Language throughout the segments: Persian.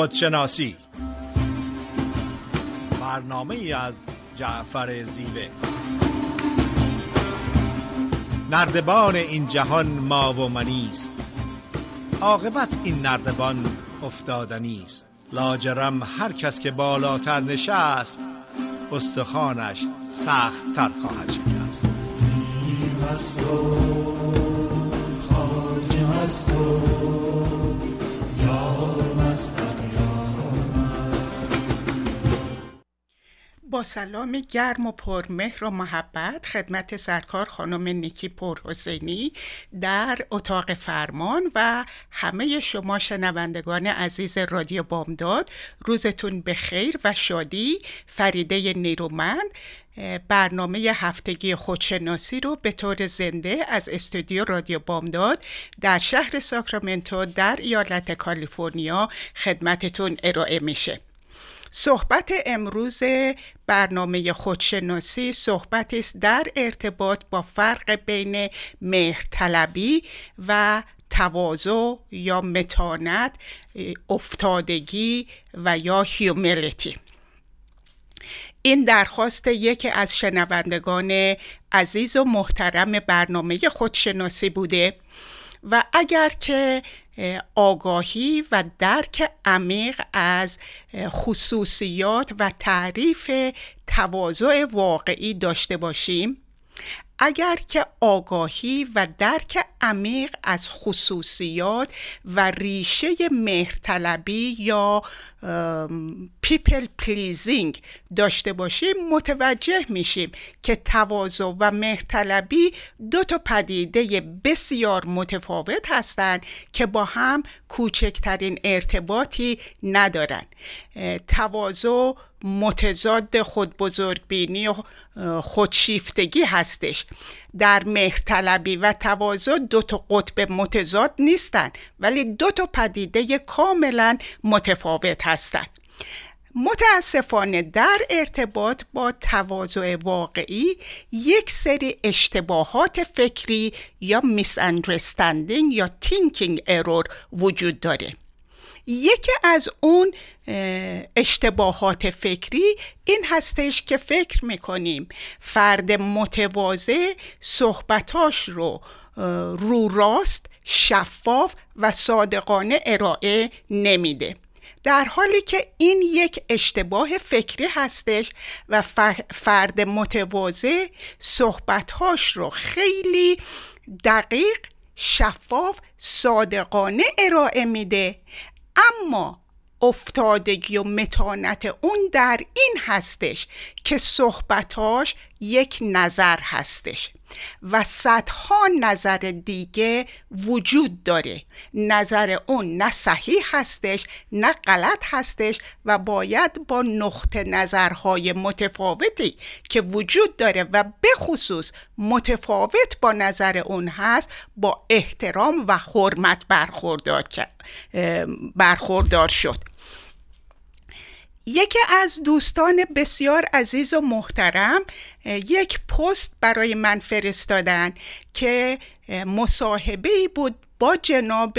خودشناسی. برنامه از جعفر زیوه. نردبان این جهان ما و منیست عاقبت این نردبان افتادنی است لاجرم هر کس که بالاتر نشست استخوانش سخت تر خواهد شکست. با سلام گرم و پرمهر و محبت خدمت سرکار خانم نیکی پرحسینی در اتاق فرمان و همه شما شنوندگان عزیز رادیو بامداد روزتون به خیر و شادی. فریده نیرومند برنامه هفتگی خودشناسی رو به طور زنده از استودیو رادیو بامداد در شهر ساکرامنتو در ایالت کالیفرنیا خدمتتون ارائه میشه. صحبت امروز برنامه خودشناسی صحبتی است در ارتباط با فرق بین مهرطلبی و تواضع یا متانت افتادگی و یا هیومیلیتی این درخواست یکی از شنوندگان عزیز و محترم برنامه خودشناسی بوده و اگر که آگاهی و درک عمیق از خصوصیات و تعریف تواضع واقعی داشته باشیم. اگر که آگاهی و درک عمیق از خصوصیات و ریشه مهرطلبی یا people pleasing داشته باشیم متوجه میشیم که تواضع و مهرطلبی دو تا پدیده بسیار متفاوت هستند که با هم کوچکترین ارتباطی ندارن. تواضع متضاد خودبزرگبینی و خودشیفتگی هستش. در مهرطلبی و تواضع دو تا قطب متضاد نیستند ولی دو تا پدیده کاملا متفاوت هستند متاسفانه در ارتباط با تواضع واقعی یک سری اشتباهات فکری یا میس یا تینکینگ ارور وجود داره. یکی از اون اشتباهات فکری این هستش که فکر می‌کنیم فرد متواضع صحبتاش رو رو راست شفاف و صادقانه ارائه نمیده. در حالی که این یک اشتباه فکری هستش و فرد متواضع صحبتهاش رو خیلی دقیق شفاف صادقانه ارائه میده اما افتادگی و متانت اون در این هستش که صحبتاش یک نظر هستش و صدها نظر دیگه وجود داره. نظر اون نه صحیح هستش نه غلط هستش و باید با نقطه نظرهای متفاوتی که وجود داره و به خصوص متفاوت با نظر اون هست با احترام و حرمت برخوردار, برخوردار شد. یکی از دوستان بسیار عزیز و محترم یک پست برای من فرستادن که مصاحبه بود با جناب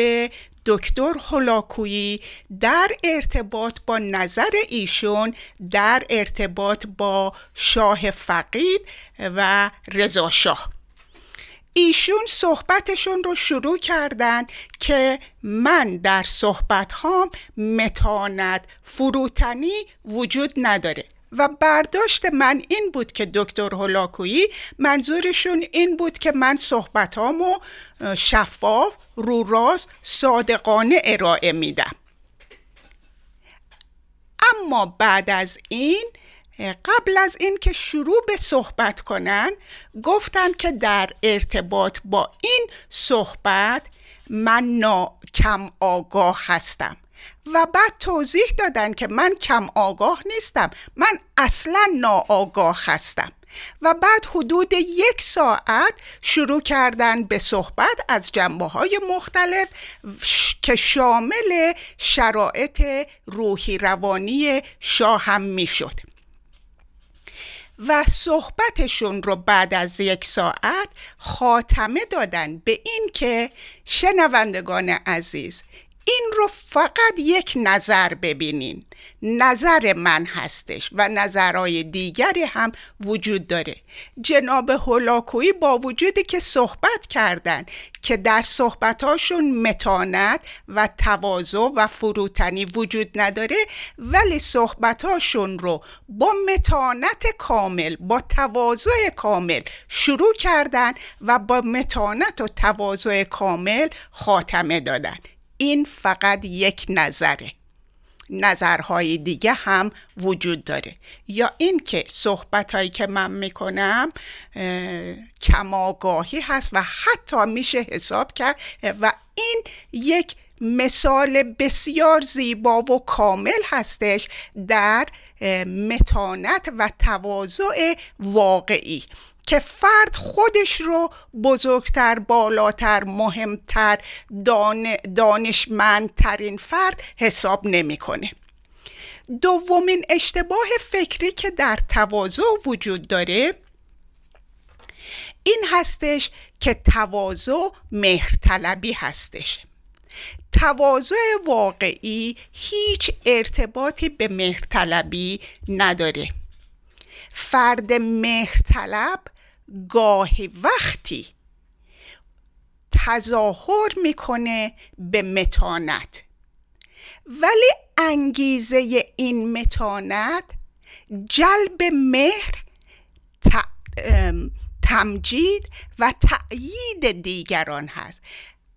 دکتر هولاکویی در ارتباط با نظر ایشون در ارتباط با شاه فقید و رضا شاه. ایشون صحبتشون رو شروع کردن که من در صحبت هام متانت فروتنی وجود نداره و برداشت من این بود که دکتر هولاکویی منظورشون این بود که من صحبتامو شفاف رو راست صادقانه ارائه میدم. اما بعد از این قبل از اینکه شروع به صحبت کنن گفتن که در ارتباط با این صحبت من نا کم آگاه هستم و بعد توضیح دادن که من کم آگاه نیستم من اصلا ناآگاه هستم و بعد حدود یک ساعت شروع کردن به صحبت از جنبه های مختلف که شامل شرایط روحی روانی شاه هم می و صحبتشون رو بعد از یک ساعت خاتمه دادن به این که شنوندگان عزیز این رو فقط یک نظر ببینین. نظر من هستش و نظرهای دیگری هم وجود داره. جناب هولاکویی با وجودی که صحبت کردن که در صحبتاشون متانت و تواضع و فروتنی وجود نداره ولی صحبتاشون رو با متانت کامل با تواضع کامل شروع کردن و با متانت و تواضع کامل خاتمه دادن. این فقط یک نظره. نظرهای دیگه هم وجود داره. یا اینکه صحبت هایی که من می‌کنم کماگاهی هست و حتی میشه حساب کرد و این یک مثال بسیار زیبا و کامل هستش در متانت و تواضع واقعی که فرد خودش رو بزرگتر بالاتر مهمتر دان دانشمندترین فرد حساب نمی‌کنه. دومین اشتباه فکری که در تواضع وجود داره این هستش که تواضع مهرطلبی هستش. تواضع واقعی هیچ ارتباطی به مهرطلبی نداره. فرد مهرطلب گاهی وقتی تظاهر می‌کنه به متانت. ولی انگیزه این متانت جلب مهر تمجید و تأیید دیگران هست.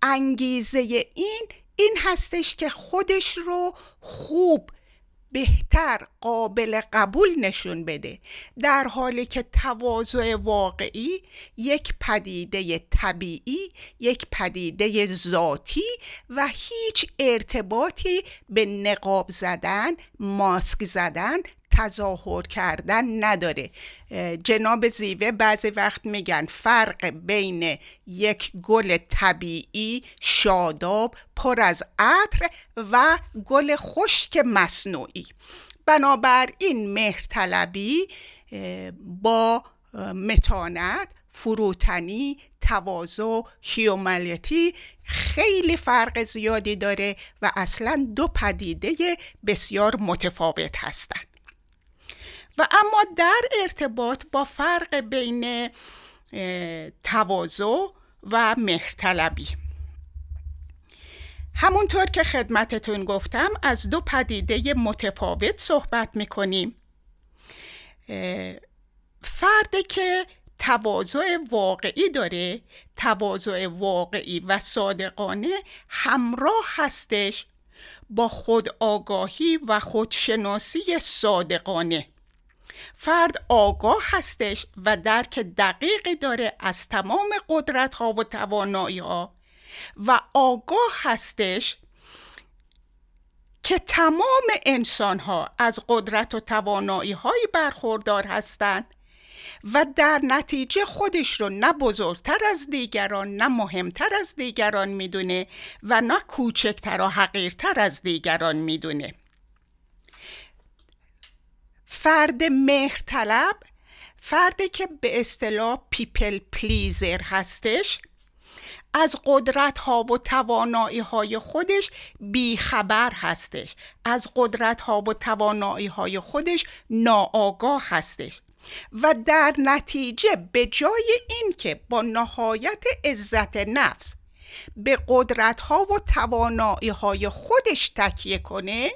انگیزه این این هستش که خودش رو خوب بهتر قابل قبول نشون بده. در حالی که تواضع واقعی یک پدیده طبیعی یک پدیده ذاتی و هیچ ارتباطی به نقاب زدن ماسک زدن تظاهر کردن نداره. جناب زیوه بعضی وقت میگن فرق بین یک گل طبیعی شاداب پر از عطر و گل خشک مصنوعی. بنابراین مهرطلبی با متانت فروتنی تواضع هیومالیتی خیلی فرق زیادی داره و اصلا دو پدیده بسیار متفاوت هستند. و اما در ارتباط با فرق بین تواضع و مهرطلبی. همونطور که خدمتتون گفتم از دو پدیده متفاوت صحبت می‌کنیم. فردی که تواضع واقعی داره تواضع واقعی و صادقانه همراه هستش با خود آگاهی و خودشناسی صادقانه. فرد آگاه هستش و درک دقیقی داره از تمام قدرت ها و توانایی ها و آگاه هستش که تمام انسان ها از قدرت و توانایی های برخوردار هستند و در نتیجه خودش رو نه بزرگتر از دیگران نه مهمتر از دیگران می‌دونه و نه کوچکتر و حقیرتر از دیگران می‌دونه. فرد مهرطلب فردی که به اصطلاح people pleaser هستش از قدرت ها و توانایی های خودش بیخبر هستش. از قدرت ها و توانایی های خودش ناآگاه هستش. و در نتیجه به جای اینکه با نهایت عزت نفس به قدرت ها و توانایی های خودش تکیه کنه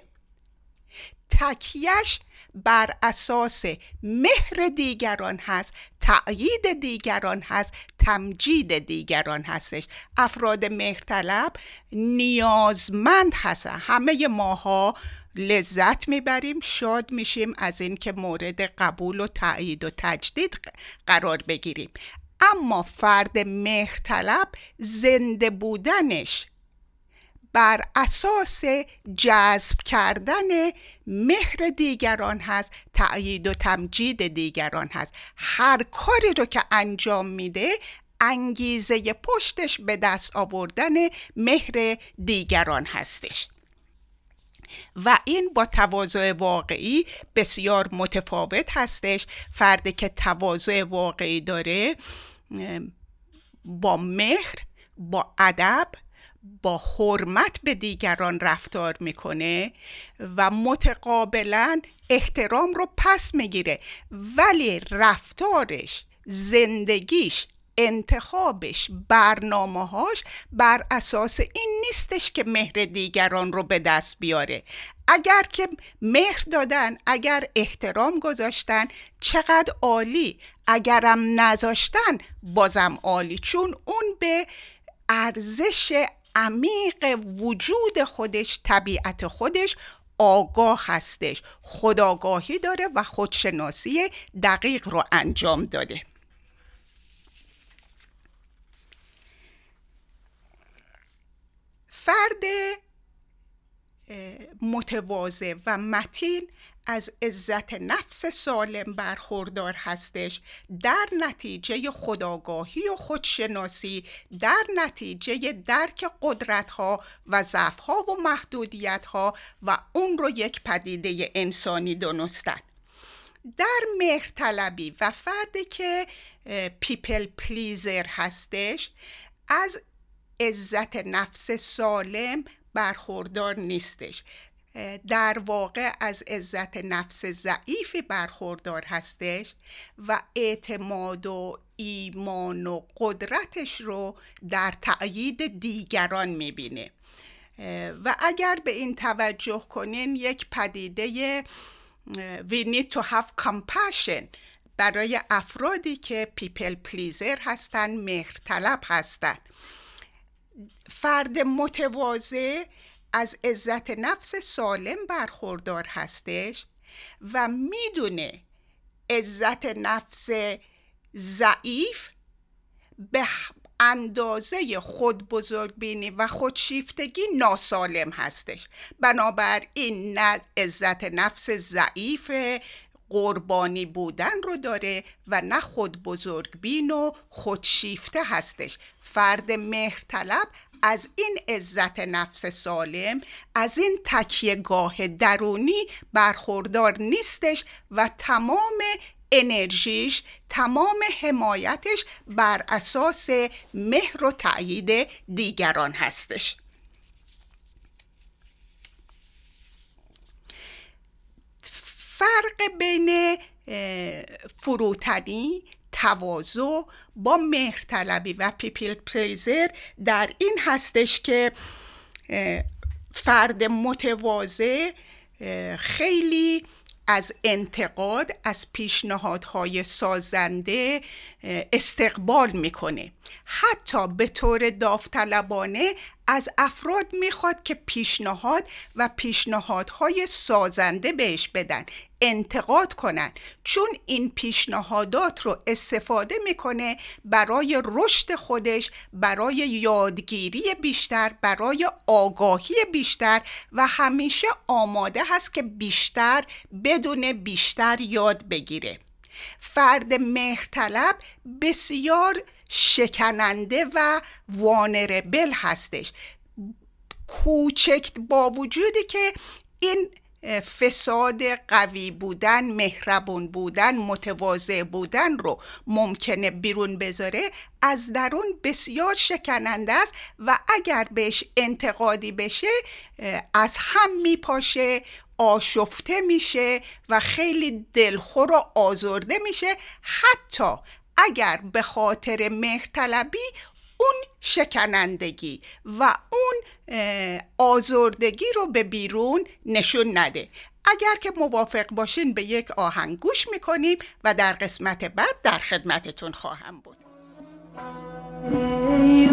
تکیهش بر اساس مهر دیگران هست تأیید دیگران هست تمجید دیگران هستش. افراد مهرطلب نیازمند هستن. همه ماها لذت می‌بریم شاد میشیم از اینکه مورد قبول و تایید و تجدید قرار بگیریم. اما فرد مهرطلب زنده بودنش بر اساس جذب کردن مهر دیگران هست تأیید و تمجید دیگران هست. هر کاری رو که انجام میده انگیزه پشتش به دست آوردن مهر دیگران هستش. و این با تواضع واقعی بسیار متفاوت هستش. فردی که تواضع واقعی داره با مهر با ادب با حرمت به دیگران رفتار می‌کنه و متقابلا احترام رو پس می‌گیره. ولی رفتارش زندگیش انتخابش برنامه بر اساس این نیستش که مهر دیگران رو به دست بیاره. اگر که مهر دادن اگر احترام گذاشتن چقدر عالی. اگرم نذاشتن بازم عالی. چون اون به ارزش عمیق وجود خودش طبیعت خودش آگاه هستش. خداگاهی داره و خودشناسی دقیق رو انجام داده. فرد متواضع و متین از عزت نفس سالم برخوردار هستش. در نتیجه خودآگاهی و خودشناسی در نتیجه درک قدرت ها و ضعف ها و محدودیت ها و اون رو یک پدیده انسانی دونستن. در مهرطلبی و فردی که people pleaser هستش از عزت نفس سالم برخوردار نیستش. در واقع از عزت نفس ضعیفی برخوردار هستش و اعتماد و ایمان و قدرتش رو در تأیید دیگران می‌بینه. و اگر به این توجه کنین یک پدیده we need to have compassion برای افرادی که people pleaser هستن مهرطلب هستن. فرد متواضع از عزت نفس سالم برخوردار هستش و می‌دونه عزت نفس ضعیف به اندازه خود بزرگبینی و خودشیفتگی ناسالم هستش. بنابراین نه عزت نفس ضعیف قربانی بودن رو داره و نه خود بزرگبین و خودشیفته هستش. فرد مهرطلب از این عزت نفس سالم از این تکیهگاه درونی برخوردار نیستش و تمام انرژیش تمام حمایتش بر اساس مهر و تأیید دیگران هستش. فرق بین فروتنی تواضع با مهرطلبی و people pleaser در این هستش که فرد متواضع خیلی از انتقاد از پیشنهادهای سازنده استقبال می‌کنه. حتی به طور داوطلبانه از افراد می‌خواد که پیشنهاد و پیشنهادهای سازنده بهش بدن انتقاد کنن. چون این پیشنهادات رو استفاده می‌کنه برای رشد خودش برای یادگیری بیشتر برای آگاهی بیشتر و همیشه آماده هست که بیشتر بدون بیشتر یاد بگیره. فرد مهرطلب بسیار شکننده و وانربل هستش. کوچک با وجودی که این فساد قوی بودن مهربون بودن متواضع بودن رو ممکنه بیرون بذاره از درون بسیار شکننده است و اگر بهش انتقادی بشه از هم میپاشه آشفته میشه و خیلی دلخور و آزرده میشه. حتی اگر به خاطر مهرطلبی اون شکنندگی و اون آزردگی رو به بیرون نشون نده. اگر که موافق باشین به یک آهنگ گوش می‌کنیم و در قسمت بعد در خدمتتون خواهم بود. می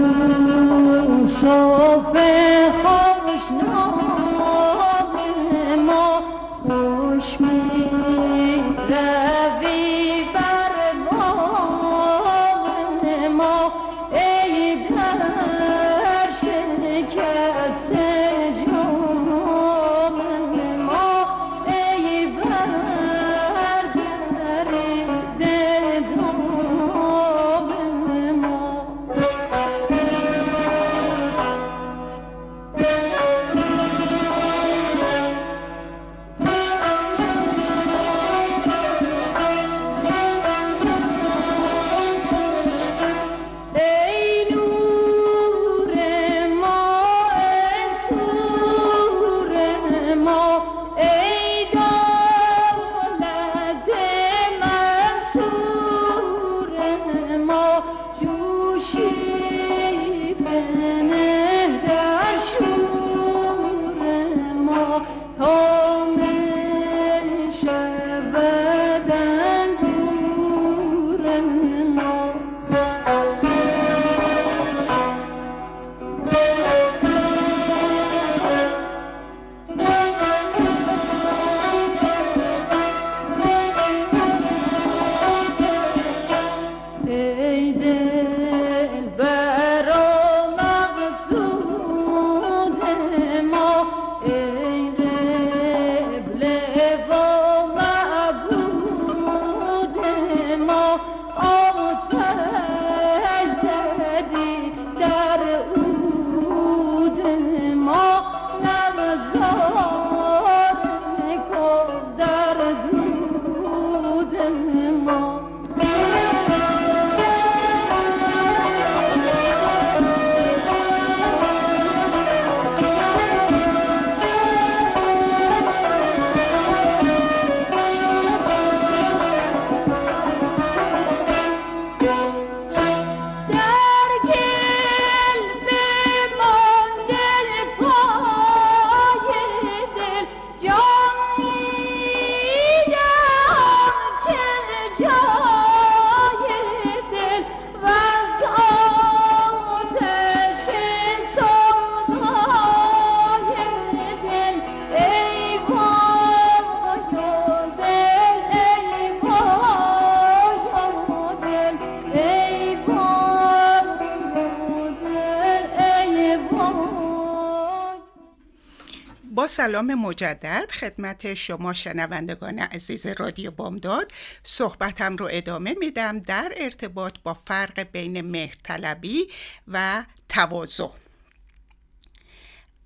سلام مجدد خدمت شما شنوندگان عزیز رادیو بامداد. صحبتم رو ادامه میدم در ارتباط با فرق بین مهرطلبی و تواضع.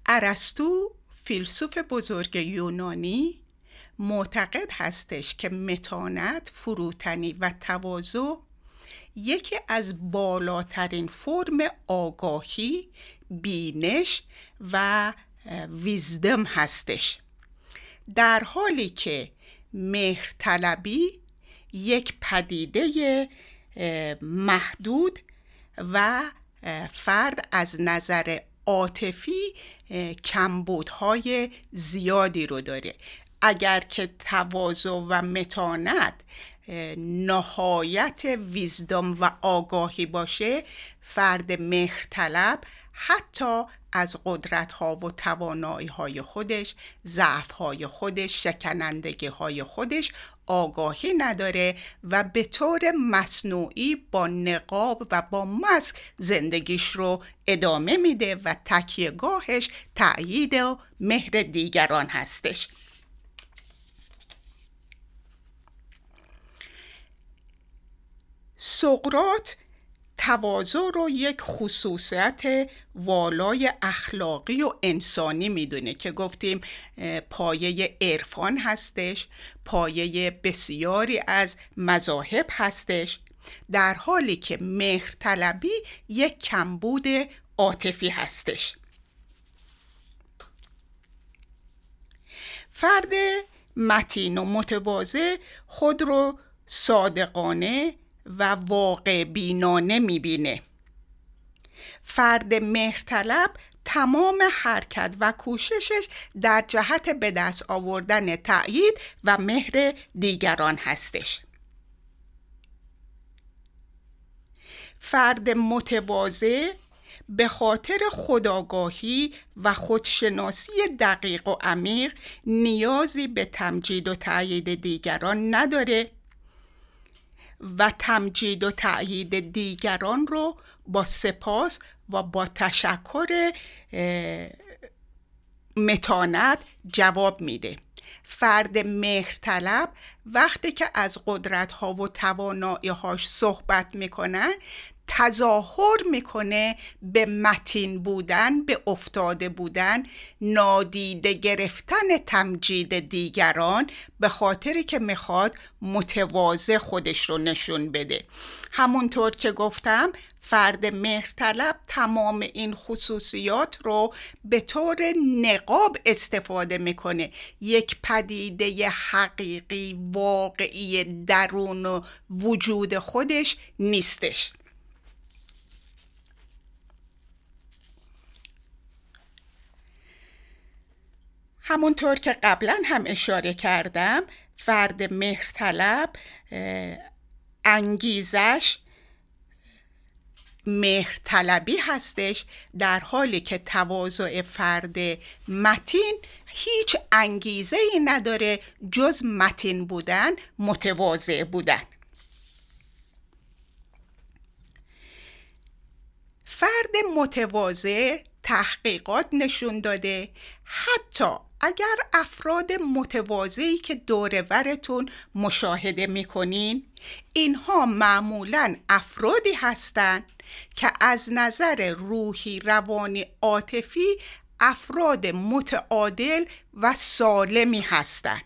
ارسطو فیلسوف بزرگ یونانی معتقد هستش که متانت، فروتنی و تواضع یکی از بالاترین فرم آگاهی، بینش و ویزدم هستش. در حالی که مهرطلبی یک پدیده محدود و فرد از نظر عاطفی کمبودهای زیادی رو داره. اگر که تواضع و متانت نهایت ویزدم و آگاهی باشه فرد مهرطلب حتی از قدرت ها و توانایی های خودش ضعف های خودش شکنندگی های خودش آگاهی نداره و به طور مصنوعی با نقاب و با مسک زندگیش رو ادامه میده و تکیهگاهش تأیید و مهر دیگران هستش. سقرات تواضع رو یک خصوصیت والای اخلاقی و انسانی می‌دونه که گفتیم پایه عرفان هستش پایه بسیاری از مذاهب هستش در حالی که مهرطلبی یک کمبود عاطفی هستش. فرد متین و متواضع خود رو صادقانه و واقع بینانه می‌بینه. فرد مهرطلب تمام حرکت و کوششش در جهت به دست آوردن تأیید و مهر دیگران هستش. فرد متواضع به خاطر خداگاهی و خودشناسی دقیق و عمیق نیازی به تمجید و تأیید دیگران نداره و تمجید و تأیید دیگران رو با سپاس و با تشکر متانت جواب میده. فرد مهرطلب وقتی که از قدرت ها و توانایی هاش صحبت می‌کنن تظاهر می‌کنه به متین بودن به افتاده بودن نادیده گرفتن تمجید دیگران به خاطری که می‌خواد متواضع خودش رو نشون بده. همونطور که گفتم فرد مهرطلب تمام این خصوصیات رو به طور نقاب استفاده می‌کنه. یک پدیده حقیقی واقعی درون و وجود خودش نیستش. همونطور که قبلا هم اشاره کردم فرد مهرطلب انگیزش مهرطلبی هستش در حالی که تواضع فرد متین هیچ انگیزه ای نداره جز متین بودن متواضع بودن. فرد متواضع تحقیقات نشون داده حتی اگر افراد متواضعی که دورورتون مشاهده می‌کنین اینها معمولا افرادی هستند که از نظر روحی روانی عاطفی افراد متعادل و سالمی هستند.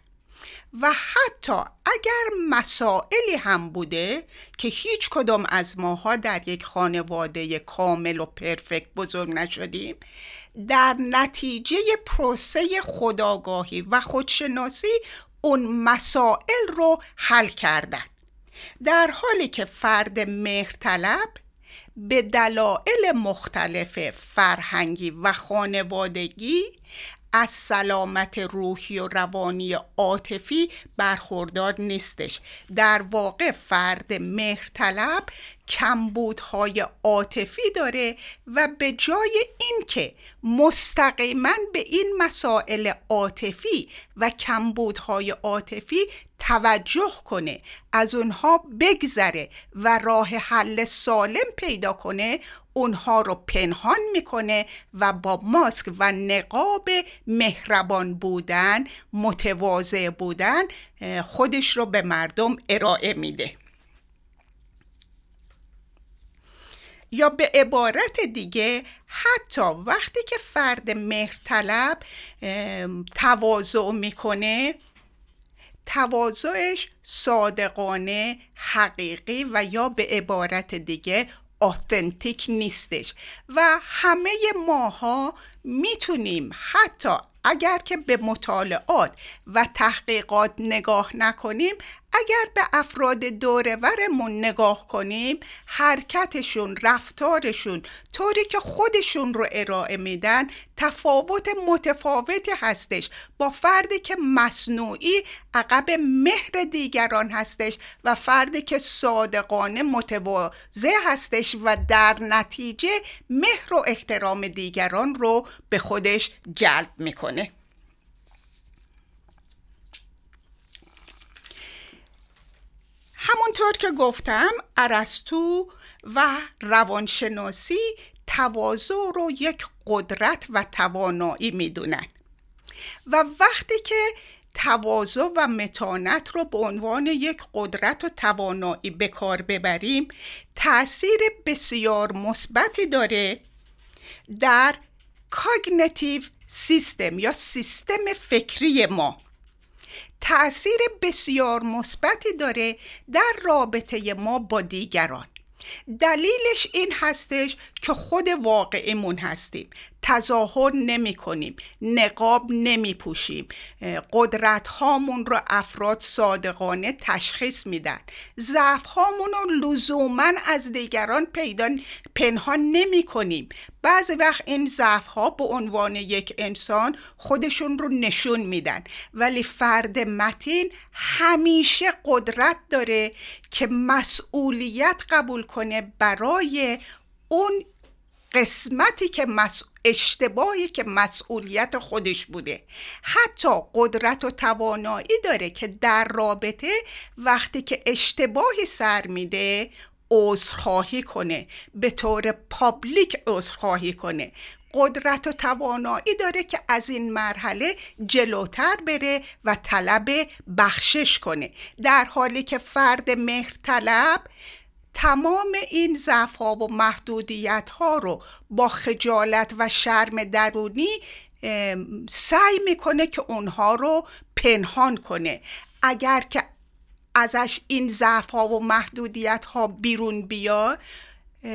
و حتی اگر مسائلی هم بوده که هیچ کدام از ماها در یک خانواده کامل و پرفکت بزرگ نشدیم در نتیجه پروسه خداگاهی و خودشناسی اون مسائل رو حل کردن. در حالی که فرد مهرطلب به دلایل مختلف فرهنگی و خانوادگی از سلامت روحی و روانی عاطفی برخوردار نیستش. در واقع فرد مهرطلب کمبودهای عاطفی داره و به جای اینکه مستقیما به این مسائل عاطفی و کمبودهای عاطفی توجه کنه از اونها بگذره و راه حل سالم پیدا کنه اونها رو پنهان می‌کنه و با ماسک و نقاب مهربان بودن متواضع بودن خودش رو به مردم ارائه میده. یا به عبارت دیگه حتی وقتی که فرد مهرطلب تواضع می‌کنه تواضعش صادقانه حقیقی و یا به عبارت دیگه آتنتیک نیستش. و همه ماها می‌تونیم حتی اگر که به مطالعات و تحقیقات نگاه نکنیم اگر به افراد دورورمون نگاه کنیم حرکتشون رفتارشون طوری که خودشون رو ارائه میدن تفاوت متفاوتی هستش. با فردی که مصنوعی عقب مهر دیگران هستش و فردی که صادقانه متواضع هستش و در نتیجه مهر و احترام دیگران رو به خودش جلب می‌کنه. همونطور که گفتم ارسطو و روانشناسی تواضع رو یک قدرت و توانایی می‌دونن. و وقتی که تواضع و متانت رو به عنوان یک قدرت و توانایی به کار ببریم تاثیر بسیار مثبتی داره در کاگنیتیو سیستم یا سیستم فکری ما. تأثیر بسیار مثبتی داره در رابطه ما با دیگران. دلیلش این هستش که خود واقعیمون هستیم. تظاهر نمی کنیم نقاب نمی پوشیم قدرت هامون رو افراد صادقانه تشخیص میدن. ضعف هامون رو لزوما از دیگران پیدا پنهان نمی کنیم بعضی وقت این ضعف ها به عنوان یک انسان خودشون رو نشون میدن. ولی فرد متین همیشه قدرت داره که مسئولیت قبول کنه برای اون قسمتی که اشتباهی که مسئولیت خودش بوده. حتی قدرت و توانایی داره که در رابطه وقتی که اشتباهی سر میده عذرخواهی کنه. به طور پابلیک عذرخواهی کنه. قدرت و توانایی داره که از این مرحله جلوتر بره و طلب بخشش کنه. در حالی که فرد مهر طلب تمام این ضعف ها و محدودیت ها رو با خجالت و شرم درونی سعی می‌کنه که اونها رو پنهان کنه. اگر که ازش این ضعف ها و محدودیت ها بیرون بیاد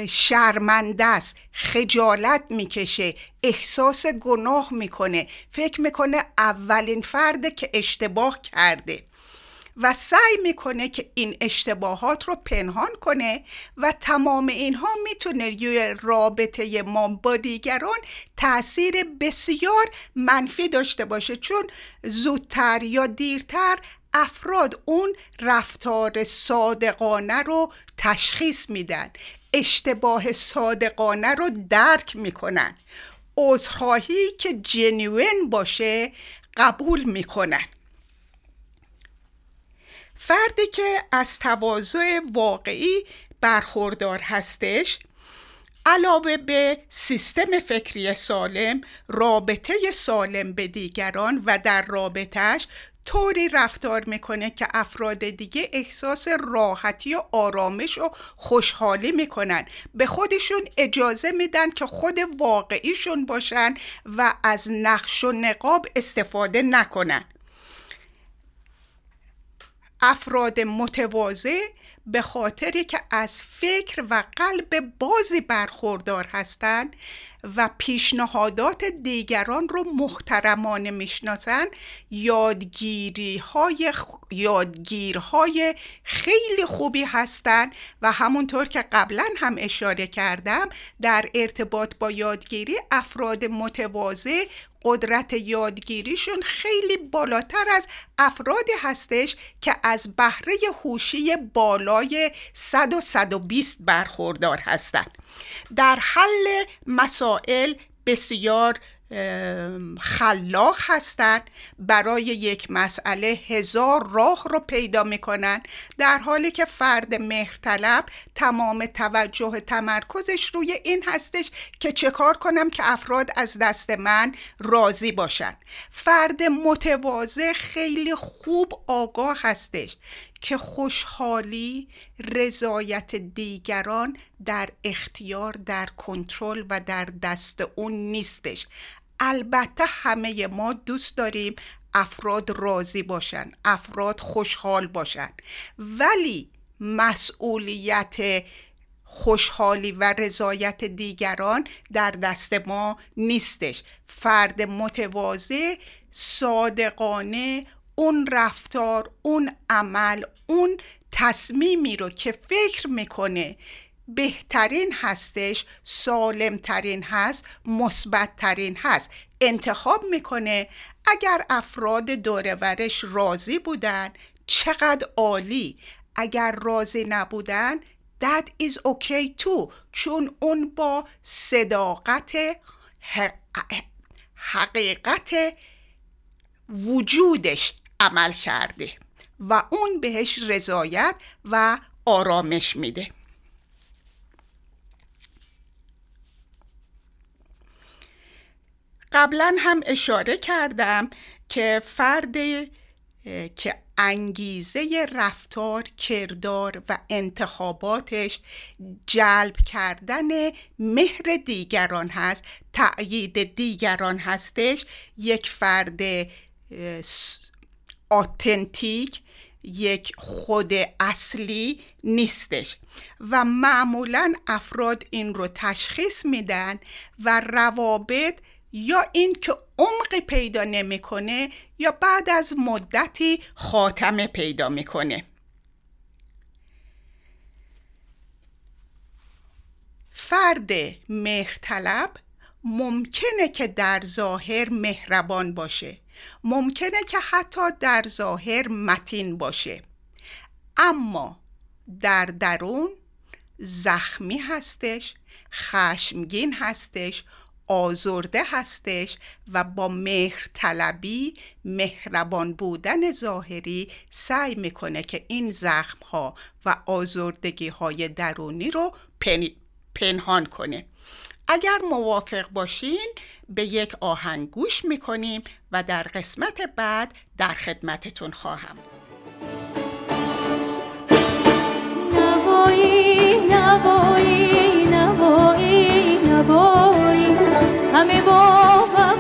شرمنده است خجالت می‌کشه احساس گناه می‌کنه فکر می‌کنه اولین فرده که اشتباه کرده. و سعی می‌کنه که این اشتباهات رو پنهان کنه و تمام اینها می‌تونه روی رابطه ما با دیگران تاثیر بسیار منفی داشته باشه. چون زودتر یا دیرتر افراد اون رفتار صادقانه رو تشخیص میدن. اشتباه صادقانه رو درک می‌کنن. عذرخواهی که جنوین باشه قبول می‌کنن. فردی که از تواضع واقعی برخوردار هستش علاوه به سیستم فکری سالم رابطه سالم به دیگران و در رابطهش طوری رفتار می‌کنه که افراد دیگه احساس راحتی و آرامش و خوشحالی می‌کنن. به خودشون اجازه میدن که خود واقعیشون باشن و از نقش و نقاب استفاده نکنن. افراد متواضع به خاطری که از فکر و قلب بازی برخوردار هستند و پیشنهادات دیگران رو محترمانه می‌شناسن یادگیری های یادگیرهای خیلی خوبی هستند و همونطور که قبلا هم اشاره کردم در ارتباط با یادگیری افراد متواضع قدرت یادگیریشون خیلی بالاتر از افرادی هستش که از بهره هوشی بالای 100 و 120 برخوردار هستند در حل مسائل بسیار خلاق هستند. برای یک مسئله هزار راه رو پیدا می‌کنن در حالی که فرد مهرطلب تمام توجه تمرکزش روی این هستش که چه کار کنم که افراد از دست من راضی باشن. فرد متواضع خیلی خوب آگاه هستش که خوشحالی رضایت دیگران در اختیار در کنترل و در دست اون نیستش. البته همه ما دوست داریم افراد راضی باشن افراد خوشحال باشن. ولی مسئولیت خوشحالی و رضایت دیگران در دست ما نیستش. فرد متواضع صادقانه اون رفتار اون عمل اون تصمیمی رو که فکر می‌کنه بهترین هستش سالمترین هست مثبتترین هست. انتخاب می‌کنه اگر افراد دورورش راضی بودن چقدر عالی. اگر راضی نبودن that is okay too. چون اون با صداقت حقیقت وجودش عمل کرده و اون بهش رضایت و آرامش میده. قبلا هم اشاره کردم که فرد که انگیزه رفتار کردار و انتخاباتش جلب کردن مهر دیگران هست تأیید دیگران هستش. یک فرد آتنتیک یک خود اصلی نیستش و معمولا افراد این رو تشخیص میدن و روابط یا این که عمقی پیدا نمی‌کنه یا بعد از مدتی خاتمه پیدا می‌کنه. فرد مهرطلب ممکنه که در ظاهر مهربان باشه. ممکنه که حتی در ظاهر متین باشه. اما در درون زخمی هستش خشمگین هستش آزرده هستش و با مهر طلبی مهربان بودن ظاهری سعی می‌کنه که این زخم ها و آزردگی های درونی رو پنهان کنه. اگر موافق باشین به یک آهنگ گوش می‌کنیم و در قسمت بعد در خدمتتون خواهم. بود نوایی نوایی نوایی. نوایی همه با وفاین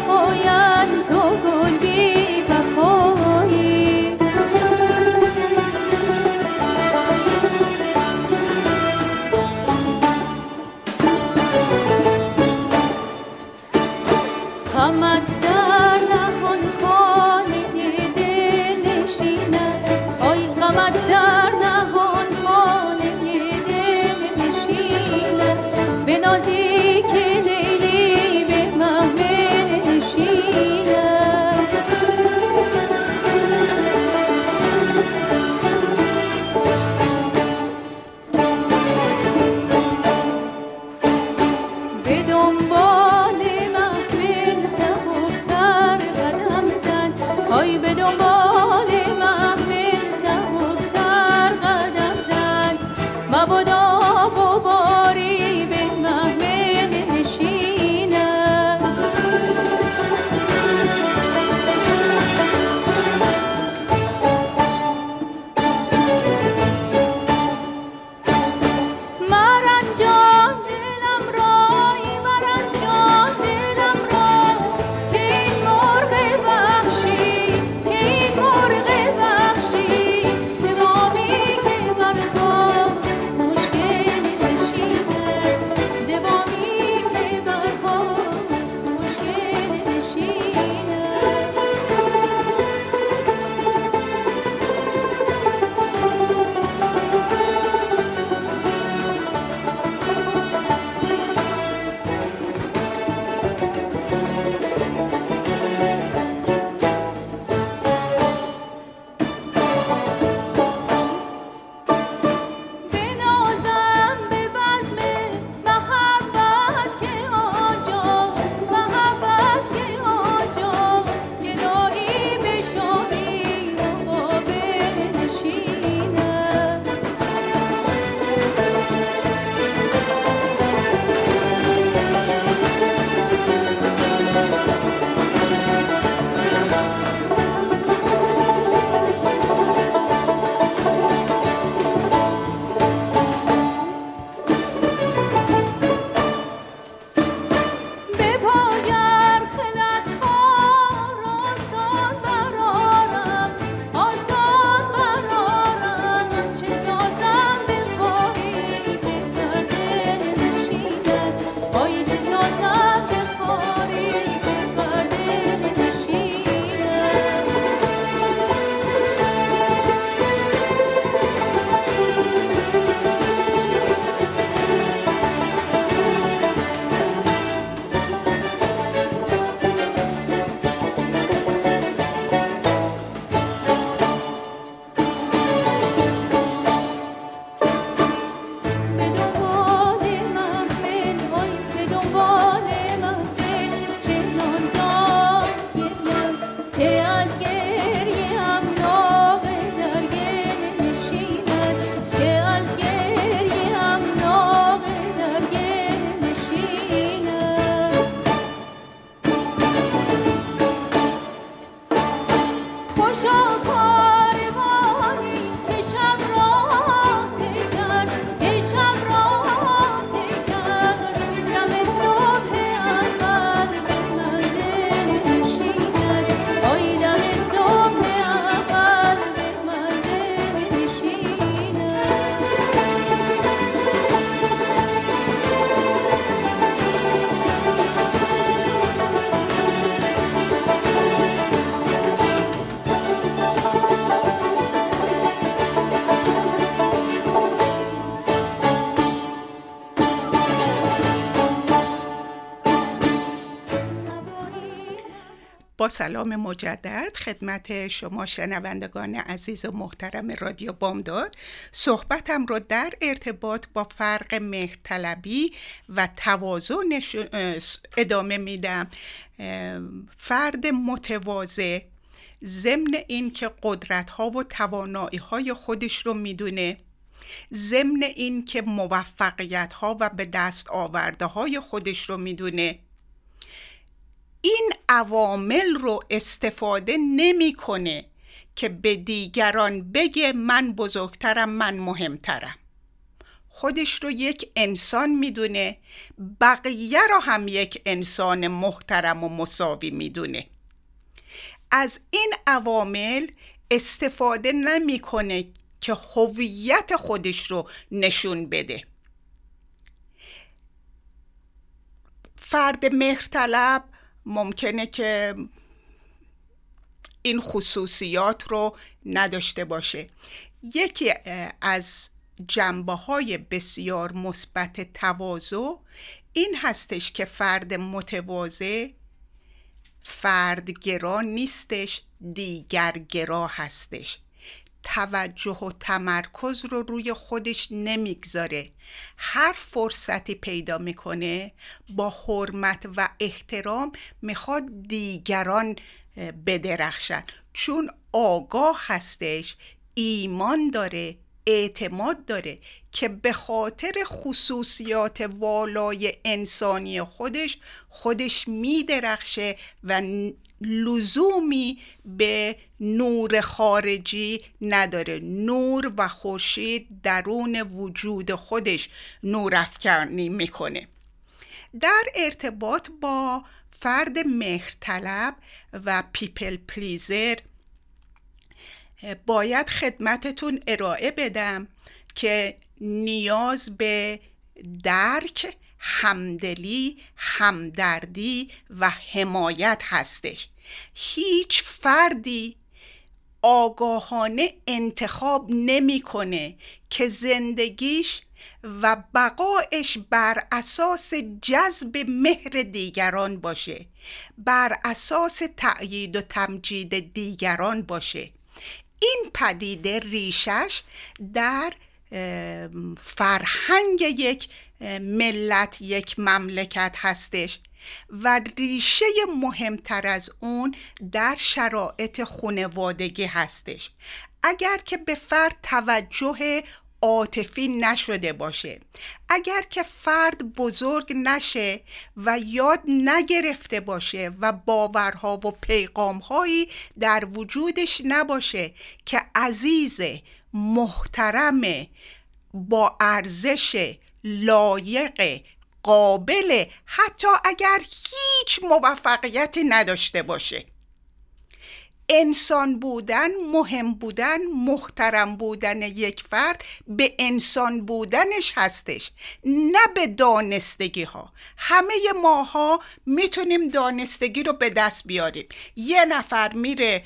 سلام مجدد خدمت شما شنوندگان عزیز و محترم رادیو بامداد. صحبتم رو در ارتباط با فرق مهرطلبی و توازن ادامه میدم. فرد متواضع ضمن این که قدرت ها و توانایی های خودش رو می‌دونه ضمن این که موفقیت ها و به دست آورده های خودش رو می‌دونه. این عوامل رو استفاده نمی‌کنه که به دیگران بگه من بزرگترم من مهمترم. خودش رو یک انسان می‌دونه بقیه رو هم یک انسان محترم و مساوی می‌دونه. از این عوامل استفاده نمی‌کنه که هویت خودش رو نشون بده. فرد مهرطلب ممکنه که این خصوصیات رو نداشته باشه. یکی از جنبه های بسیار مثبت تواضع این هستش که فرد متواضع فردگرا نیستش دیگرگرا هستش. توجه و تمرکز رو روی خودش نمی‌گذاره. هر فرصتی پیدا می‌کنه با حرمت و احترام می‌خواد دیگران بدرخشن چون آگاه هستش ایمان داره اعتماد داره که به خاطر خصوصیات والای انسانی خودش خودش میدرخشه و لزومی به نور خارجی نداره. نور و خورشید درون وجود خودش نور افکنی می‌کنه. در ارتباط با فرد مهرطلب و people pleaser باید خدمتتون ارائه بدم که نیاز به درک همدلی همدردی و حمایت هستش. هیچ فردی آگاهانه انتخاب نمی‌کنه که زندگیش و بقایش بر اساس جذب مهر دیگران باشه بر اساس تأیید و تمجید دیگران باشه. این پدیده ریشش در فرهنگ یک ملت یک مملکت هستش و ریشه مهمتر از اون در شرایط خونوادگی هستش. اگر که به فرد توجه عاطفی نشده باشه اگر که فرد بزرگ نشه و یاد نگرفته باشه و باورها و پیغامهایی در وجودش نباشه که عزیز محترم با ارزش لایق قابل حتی اگر هیچ موفقیتی نداشته باشه. انسان بودن مهم بودن محترم بودن یک فرد به انسان بودنش هستش نه به دانستگی ها همه ماها می‌تونیم دانستگی رو به دست بیاریم. یه نفر میره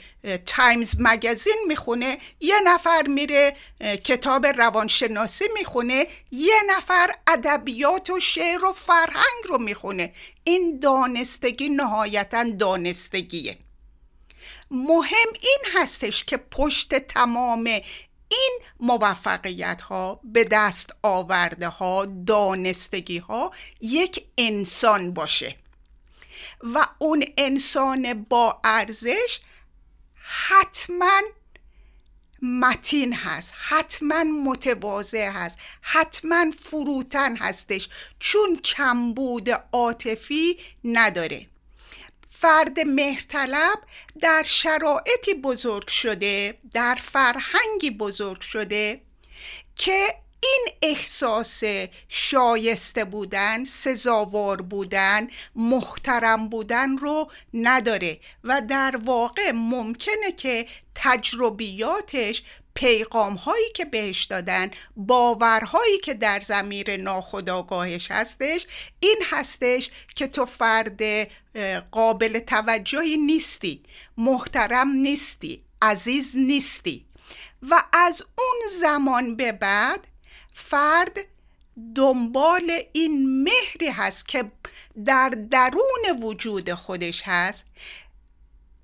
تایمز مگزین می‌خونه یه نفر میره کتاب روانشناسی می‌خونه یه نفر ادبیات و شعر و فرهنگ رو می‌خونه. این دانستگی نهایتا دانستگیه. مهم این هستش که پشت تمام این موفقیت ها به دست آورده ها دانستگی ها یک انسان باشه. و اون انسان با ارزش حتما متین هست حتما متواضع هست حتما فروتن هستش چون کمبود عاطفی نداره. فرد مهرطلب در شرایطی بزرگ شده در فرهنگی بزرگ شده که این احساس شایسته بودن سزاوار بودن محترم بودن رو نداره و در واقع ممکنه که تجربیاتش پیغام هایی که بهش دادن باورهایی که در زمیر ناخداگاهش هستش این هستش که تو فرد قابل توجهی نیستی محترم نیستی عزیز نیستی. و از اون زمان به بعد فرد دنبال این مهری هست که در درون وجود خودش هست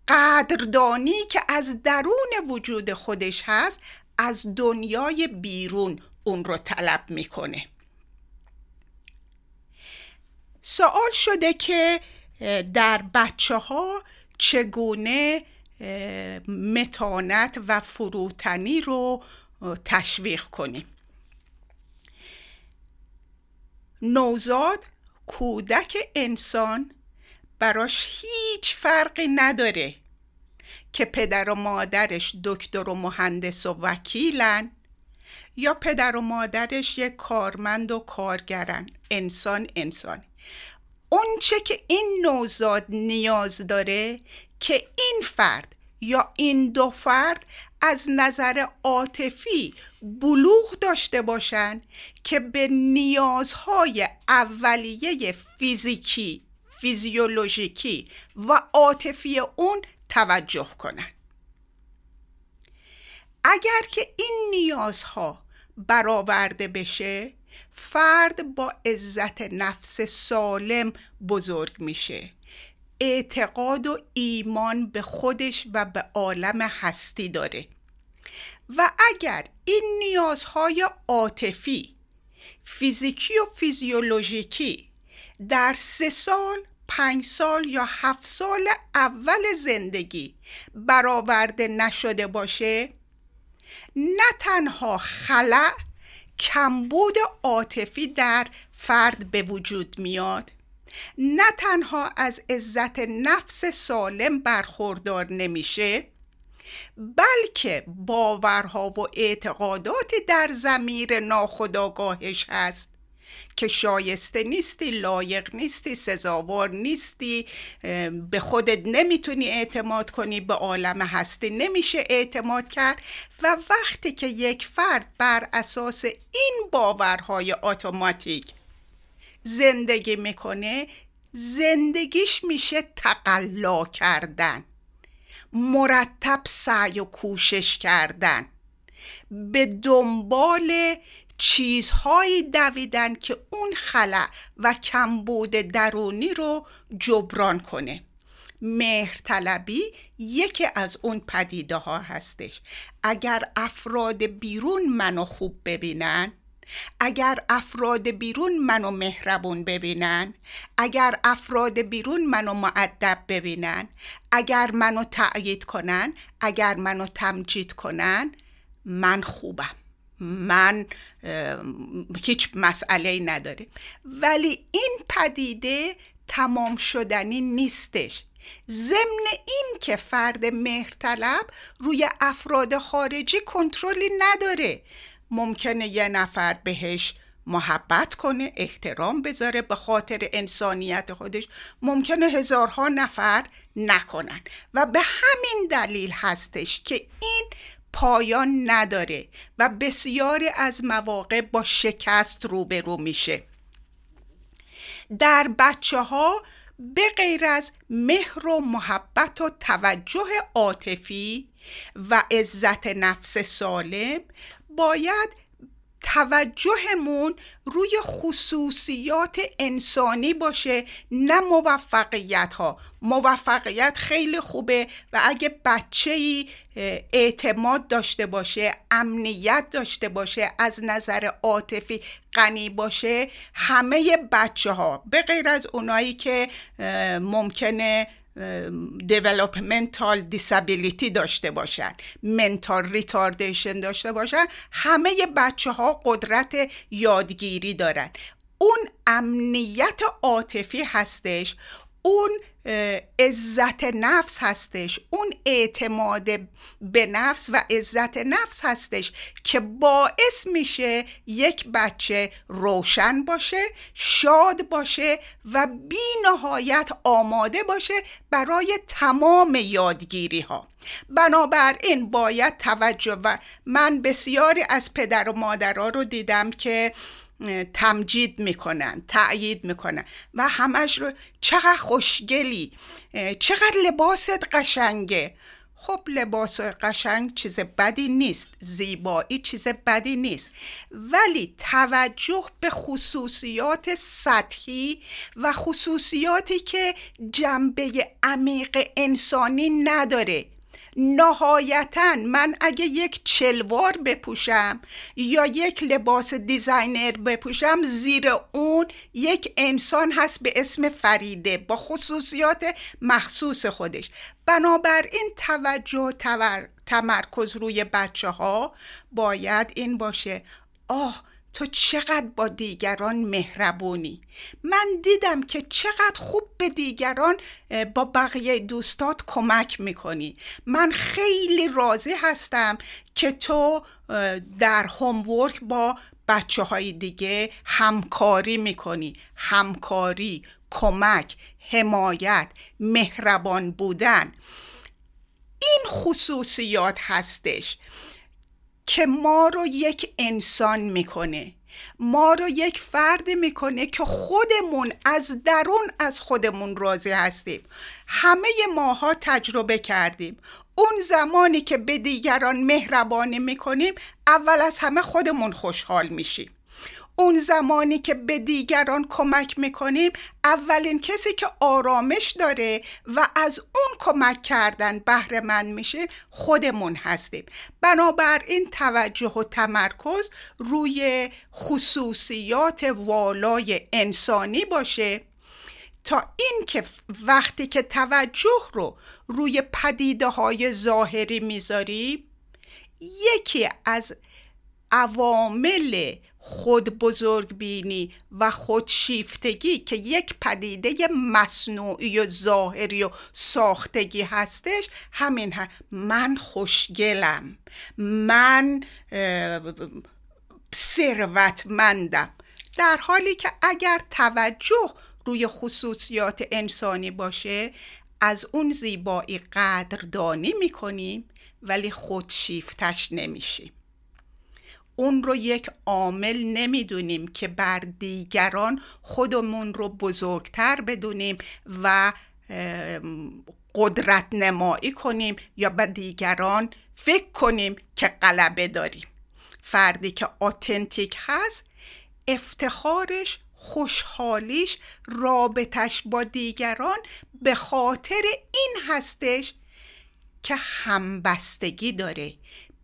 قدردانی که از درون وجود خودش هست از دنیای بیرون اون رو طلب می‌کنه. سوال شده که در بچه ها چگونه متانت و فروتنی رو تشویق کنیم. نوزاد کودک انسان براش هیچ فرقی نداره که پدر و مادرش دکتر و مهندس و وکیلن یا پدر و مادرش یک کارمند و کارگرن. انسان انسان. اونچه که این نوزاد نیاز داره که این فرد یا این دو فرد از نظر عاطفی بلوغ داشته باشند که به نیازهای اولیه فیزیکی فیزیولوژیکی و عاطفی اون توجه کنند اگر که این نیازها برآورده بشه فرد با عزت نفس سالم بزرگ میشه. اعتقاد و ایمان به خودش و به عالم هستی داره. و اگر این نیازهای عاطفی فیزیکی و فیزیولوژیکی در سه سال پنج سال یا هفت سال اول زندگی برآورده نشده باشه نه تنها خلع کمبود عاطفی در فرد به وجود میاد. نه تنها از عزت نفس سالم برخوردار نمیشه بلکه باورها و اعتقاداتی در زمیر ناخداگاهش هست. که شایسته نیستی لایق نیستی سزاوار نیستی به خودت نمی‌تونی اعتماد کنی به عالم هستی نمیشه اعتماد کرد. و وقتی که یک فرد بر اساس این باورهای اتوماتیک زندگی می‌کنه زندگیش میشه تقلا کردن مرتب سعی و کوشش کردن. به دنبال چیزهایی دویدن که اون خلع و کمبود درونی رو جبران کنه. مهرطلبی یکی از اون پدیده ها هستش. اگر افراد بیرون منو خوب ببینن اگر افراد بیرون منو مهربون ببینن اگر افراد بیرون منو معدب ببینن اگر منو تأیید کنن اگر منو تمجید کنن من خوبم. من هیچ مسئله نداره. ولی این پدیده تمام شدنی نیستش. ضمن این که فرد مهرطلب روی افراد خارجی کنترلی نداره. ممکنه یه نفر بهش محبت کنه احترام بذاره به خاطر انسانیت خودش. ممکنه هزارها نفر نکنن. و به همین دلیل هستش که این پایان نداره و بسیاری از مواقع با شکست روبرو میشه. در بچه ها به غیر از مهر و محبت و توجه عاطفی و عزت نفس سالم باید توجهمون روی خصوصیات انسانی باشه نه موفقیت ها موفقیت خیلی خوبه و اگه بچه ای اعتماد داشته باشه امنیت داشته باشه از نظر عاطفی غنی باشه همه بچه ها به غیر از اونایی که ممکنه developmental disability داشته باشن mental retardation داشته باشن همه بچه ها قدرت یادگیری دارن. اون امنیت عاطفی هستش اون عزت نفس هستش. اون اعتماد به نفس و عزت نفس هستش که باعث میشه یک بچه روشن باشه شاد باشه و بی نهایت آماده باشه برای تمام یادگیری ها بنابراین باید توجه و من بسیاری از پدر و مادرها رو دیدم که تمجید می‌کنن تأیید می‌کنن و همش رو چقدر خوشگلی چقدر لباست قشنگه. خب لباس قشنگ چیز بدی نیست زیبایی چیز بدی نیست. ولی توجه به خصوصیات سطحی و خصوصیاتی که جنبه عمیق انسانی نداره. نهایتا من اگه یک چلوار بپوشم یا یک لباس دیزاینر بپوشم زیر اون یک انسان هست به اسم فریده با خصوصیات مخصوص خودش. بنابراین توجه تمرکز روی بچه ها باید این باشه. آه تو چقدر با دیگران مهربونی؟ من دیدم که چقدر خوب به دیگران با بقیه دوستات کمک می‌کنی. من خیلی راضی هستم که تو در هومورک با بچه های دیگه همکاری می‌کنی. همکاری کمک حمایت مهربان بودن. این خصوصیات هستش. که ما رو یک انسان می‌کنه. ما رو یک فرد می‌کنه که خودمون از درون از خودمون راضی هستیم. همه ماها تجربه کردیم. اون زمانی که به دیگران مهربانی می‌کنیم اول از همه خودمون خوشحال میشیم. اون زمانی که به دیگران کمک می‌کنیم اولین کسی که آرامش داره و از اون کمک کردن بهره من میشه خودمون هستیم. بنابراین توجه و تمرکز روی خصوصیات والای انسانی باشه تا اینکه وقتی که توجه رو روی پدیده های ظاهری می‌ذاریم یکی از عوامل خود بزرگ بینی و خودشیفتگی که یک پدیده مصنوعی و ظاهری و ساختگی هستش همین هم. من خوشگلم من ثروتمندم در حالی که اگر توجه روی خصوصیات انسانی باشه از اون زیبایی قدردانی می‌کنیم ولی خودشیفتش نمیشیم اون رو یک عامل نمی‌دونیم که بر دیگران خودمون رو بزرگتر بدونیم و قدرت نمایی کنیم یا به دیگران فکر کنیم که غلبه داریم. فردی که آتنتیک هست افتخارش خوشحالیش رابطش با دیگران به خاطر این هستش که همبستگی داره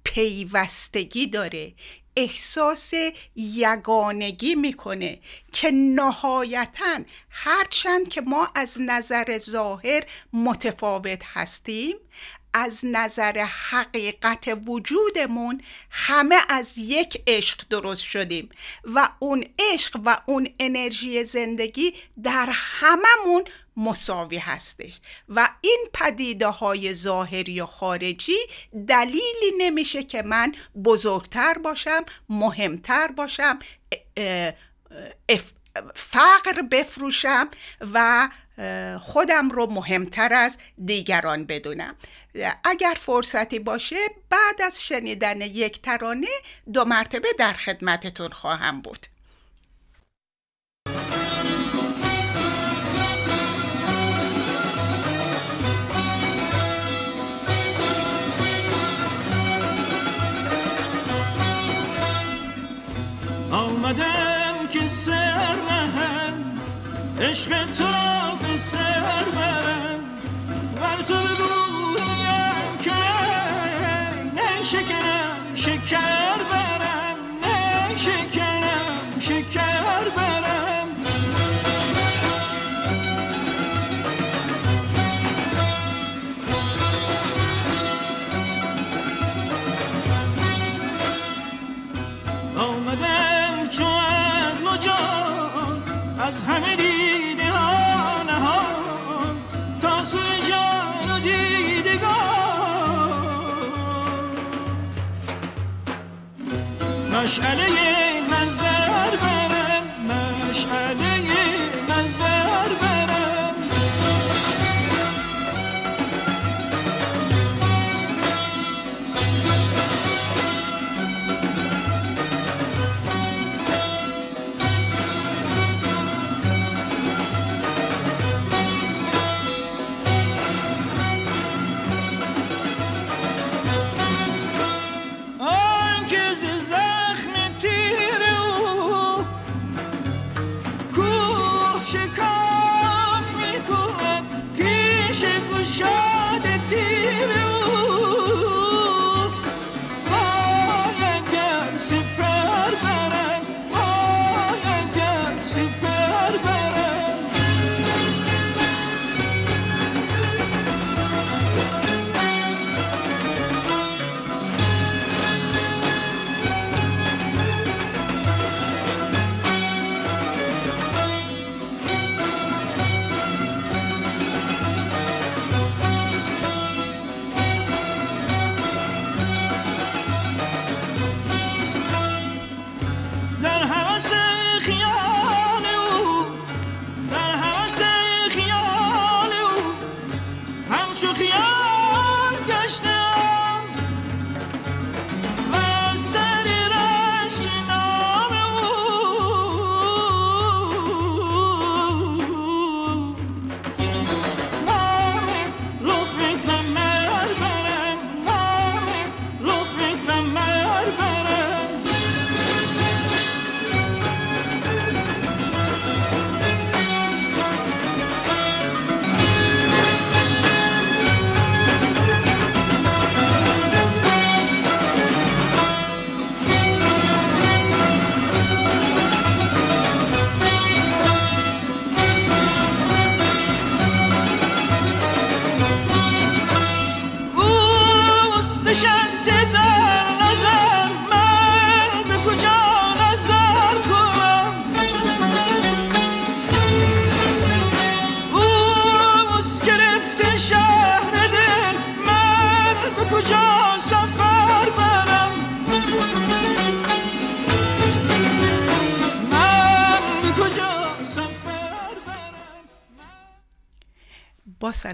پیوستگی داره احساس یگانگی می‌کنه که نهایتا هرچند که ما از نظر ظاهر متفاوت هستیم از نظر حقیقت وجودمون همه از یک عشق درست شدیم و اون عشق و اون انرژی زندگی در هممون مساوی هستش. و این پدیده های ظاهری و خارجی دلیلی نمیشه که من بزرگتر باشم مهمتر باشم فقر بفروشم و خودم رو مهمتر از دیگران بدونم. اگر فرصتی باشه بعد از شنیدن یک ترانه دو مرتبه در خدمتتون خواهم بود. آمدم که سر نهم عشق تو به سر برم بر تو بگویم که نه شکرم شکر برم سوی جان و دیدگان. مشعله نظر برم مشعله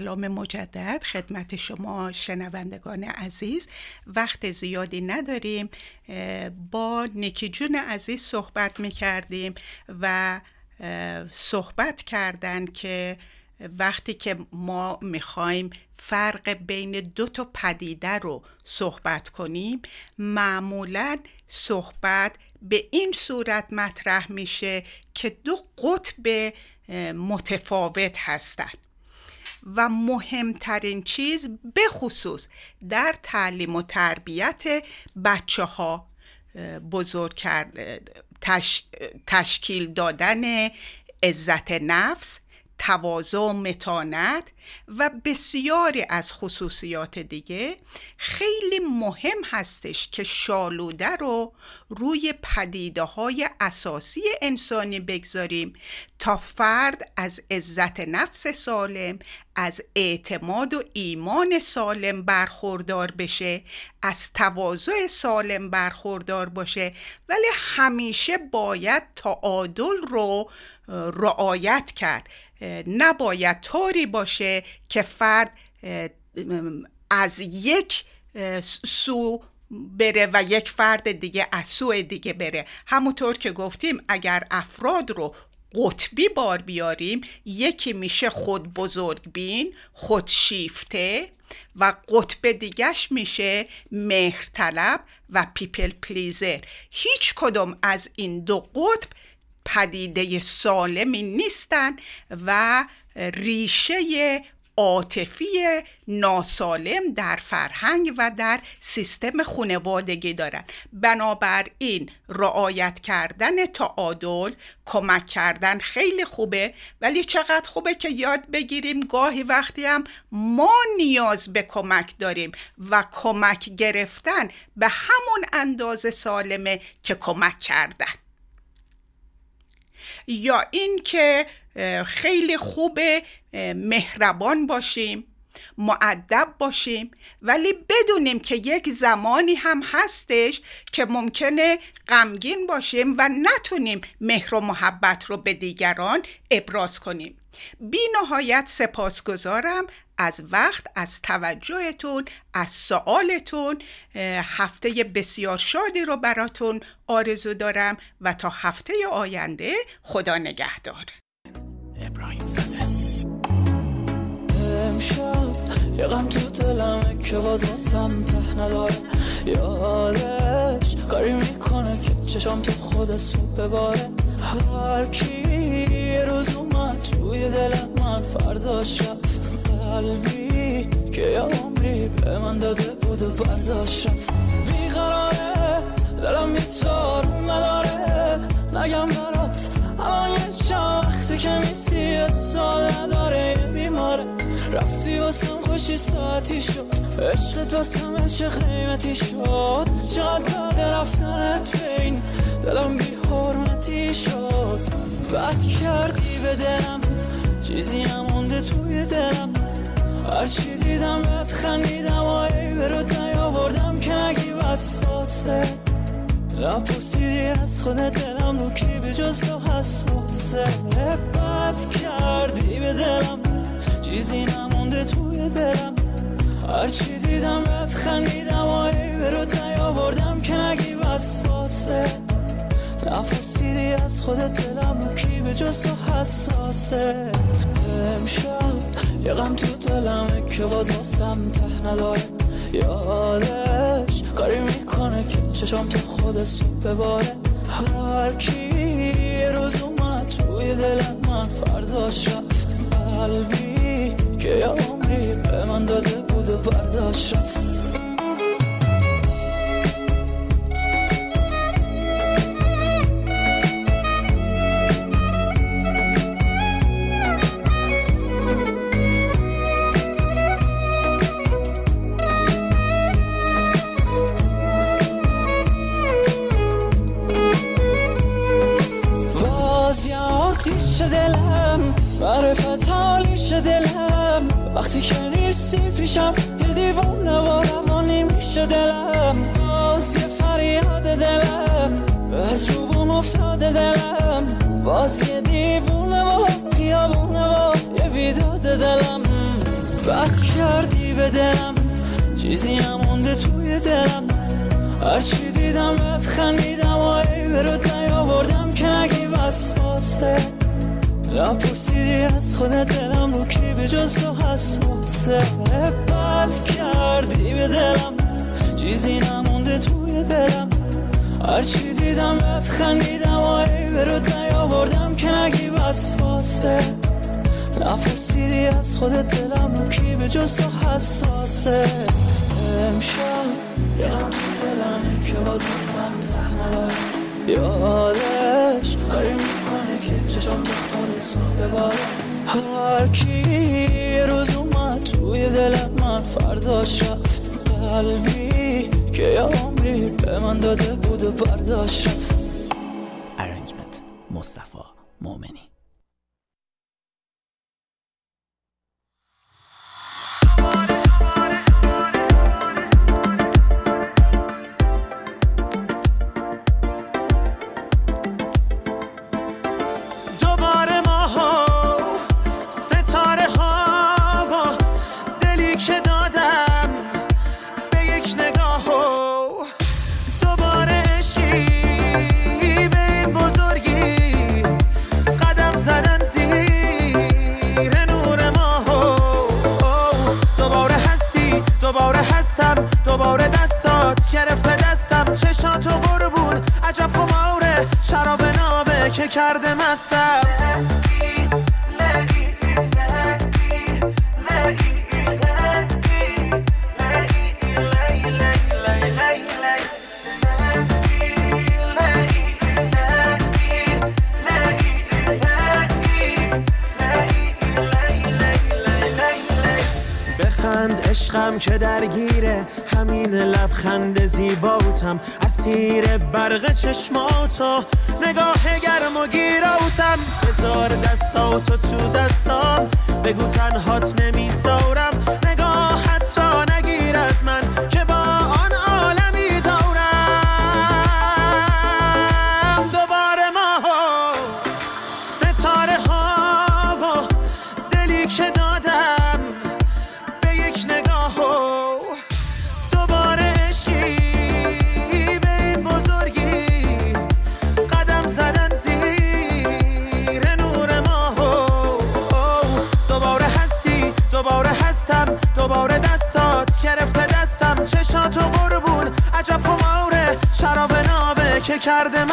سلام مجدد خدمت شما شنوندگان عزیز. وقت زیادی نداریم. با نیکی جون عزیز صحبت می کردیم و صحبت کردن که وقتی که ما می‌خوایم فرق بین دو تا پدیده رو صحبت کنیم معمولا صحبت به این صورت مطرح میشه که دو قطب متفاوت هستند و مهمترین چیز به خصوص در تعلیم و تربیت بچه ها بزرگ کرد تشکیل دادن عزت نفس تواضع متانت و بسیاری از خصوصیات دیگه خیلی مهم هستش که شالوده رو روی پدیده های اساسی انسانی بگذاریم تا فرد از عزت نفس سالم از اعتماد و ایمان سالم برخوردار بشه از تواضع سالم برخوردار باشه ولی همیشه باید تعادل رو رعایت کرد. نباید طوری باشه که فرد از یک سو بره و یک فرد دیگه از سو دیگه بره. همونطور که گفتیم اگر افراد رو قطبی بار بیاریم یکی میشه خود بزرگ بین خود شیفته و قطب دیگش میشه مهرطلب و people pleaser. هیچ کدوم از این دو قطب پدیده سالمی نیستند و ریشه عاطفی ناسالم در فرهنگ و در سیستم خانوادگی دارند بنابراین رعایت کردن تعادل کمک کردن خیلی خوبه ولی چقدر خوبه که یاد بگیریم گاهی وقتی هم ما نیاز به کمک داریم و کمک گرفتن به همون اندازه سالمه که کمک کردن. یا اینکه خیلی خوب مهربان باشیم معدب باشیم ولی بدونیم که یک زمانی هم هستش که ممکنه غمگین باشیم و نتونیم مهر و محبت رو به دیگران ابراز کنیم. بی نهایت سپاسگزارم از وقت از توجهتون از سوالتون هفته بسیار شادی رو براتون آرزو دارم و تا هفته آینده خدا نگهدار. ابراهیم زده یه غم تو دلمه که باز واسم ته نداره یادش کاری می‌کنه که چشم تو خود سوپ بباره. هر کی یه روز اومد توی دل من فرداش رفت قلبی که یه عمری به من داده بود و برداشت بیقراره دلم میتار نداره. نگم برات الان یه چند وقتی که میسی سال نداره یه بیماره. رفتی واسم خوشی ساعتی شد. عشق واسم عشق قیمتی شد. چقدر داده رفتنت بین دلم بی حرمتی شد. بد کردی به دلم. چیزی هم مونده توی دلم. هرچی دیدم بد خندیدم و ای برود نیاوردم که نگی وسواسه. نپرسیدی از خود دلم رو کی به جز تو حساسه. بد کردی به دلم چیزی نمونده توی دلم. هرچی دیدم بهت خندیدم و ای برود نیاوردم که نگی وسواسه. نفرسیدی از خودت دلم و کی به جز تو حساسه. امشب یه غم تو دلمه که باز واسم ته نداره. یادش کاری می‌کنه که چشم تو خود سوپ بباره. هر کی یه روز اومد توی دل من فرداش رفت قلبی که یه عمری به من داده بود و برداشت باز یه دیوونه و خیابونه و یه بیداد دلم بد کردی به دلم چیزی هم مونده توی دلم هرچی دیدم بهت خندیدم و ای برود نیاوردم که نگی وسواسه نپرسیدی از خودت دلم رو کی به جز تو حساسه بد کردی به دلم چیزی نمونده توی دلم هرچی دیدم بهت خندیدم و ای برود نیاوردم که نگی وسواسه نپرسیدی از خودت دلم رو کی به جز تو حساسه. امشب یه غم تو دلمه که باز واسم ته یادش کاری می‌کنه که چشم تو خود سوپ بباره. هر کی روز اومد توی دل من فرداش رفت قلبی که یه عمری به من داده بود و برداشت. مصطفی مؤمنی عشقم که درگیره همین لبخند زیباتم. اسیر برق چشماتو نگاه گرم و گیراتم. بذار دستاتو تو دستام بگو تنهات نمیسارم.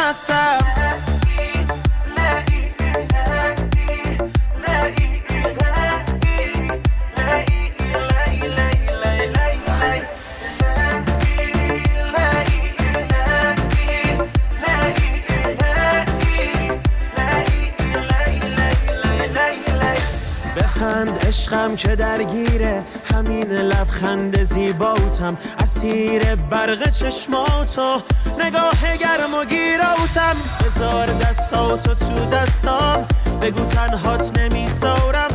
کرده مستم بخند عشقم که درگیره. همین لبخند زیباتم اسیر برق چشماتو. نگاه گرم و گیراتم بذار دستاتو تو دستام. بگو تنهات نمیسارم.